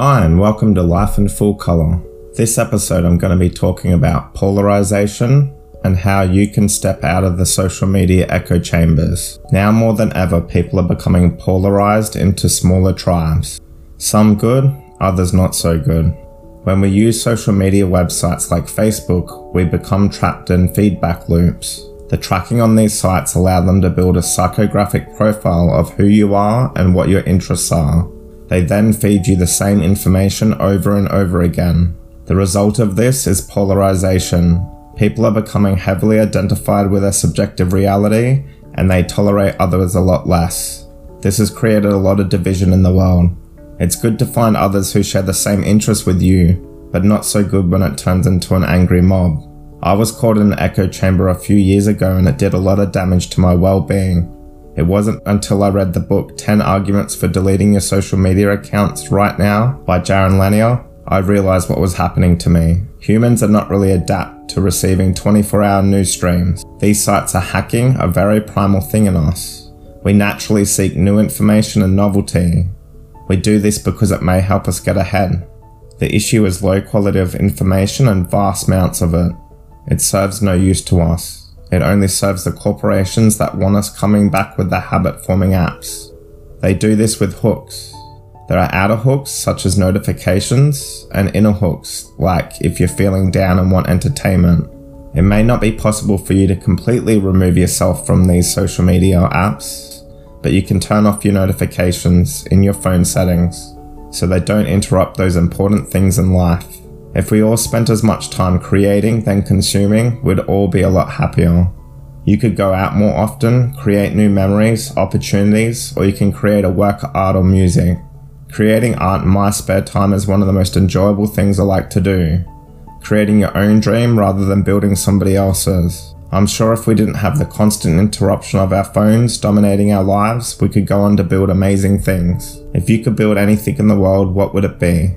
Hi, and welcome to Life in Full Color. This episode, I'm going to be talking about polarization and how you can step out of the social media echo chambers. Now more than ever, people are becoming polarized into smaller tribes. Some good, others not so good. When we use social media websites like Facebook, we become trapped in feedback loops. The tracking on these sites allow them to build a psychographic profile of who you are and what your interests are. They then feed you the same information over and over again. The result of this is polarization. People are becoming heavily identified with their subjective reality and they tolerate others a lot less. This has created a lot of division in the world. It's good to find others who share the same interests with you, but not so good when it turns into an angry mob. I was caught in an echo chamber a few years ago and it did a lot of damage to my well being. It wasn't until I read the book 10 Arguments for Deleting Your Social Media Accounts Right Now by Jaron Lanier I realized what was happening to me. Humans are not really adapt to receiving 24 hour news streams. These sites are hacking a very primal thing in us. We naturally seek new information and novelty. We do this because it may help us get ahead. The issue is low quality of information and vast amounts of it. It serves no use to us. It only serves the corporations that want us coming back with the habit forming apps. They do this with hooks. There are outer hooks such as notifications and inner hooks like if you're feeling down and want entertainment. It may not be possible for you to completely remove yourself from these social media apps, but you can turn off your notifications in your phone settings so they don't interrupt those important things in life. If we all spent as much time creating than consuming, we'd all be a lot happier. You could go out more often, create new memories, opportunities, or you can create a work of art or music. Creating art in my spare time is one of the most enjoyable things I like to do. Creating your own dream rather than building somebody else's. I'm sure if we didn't have the constant interruption of our phones dominating our lives, we could go on to build amazing things. If you could build anything in the world, what would it be?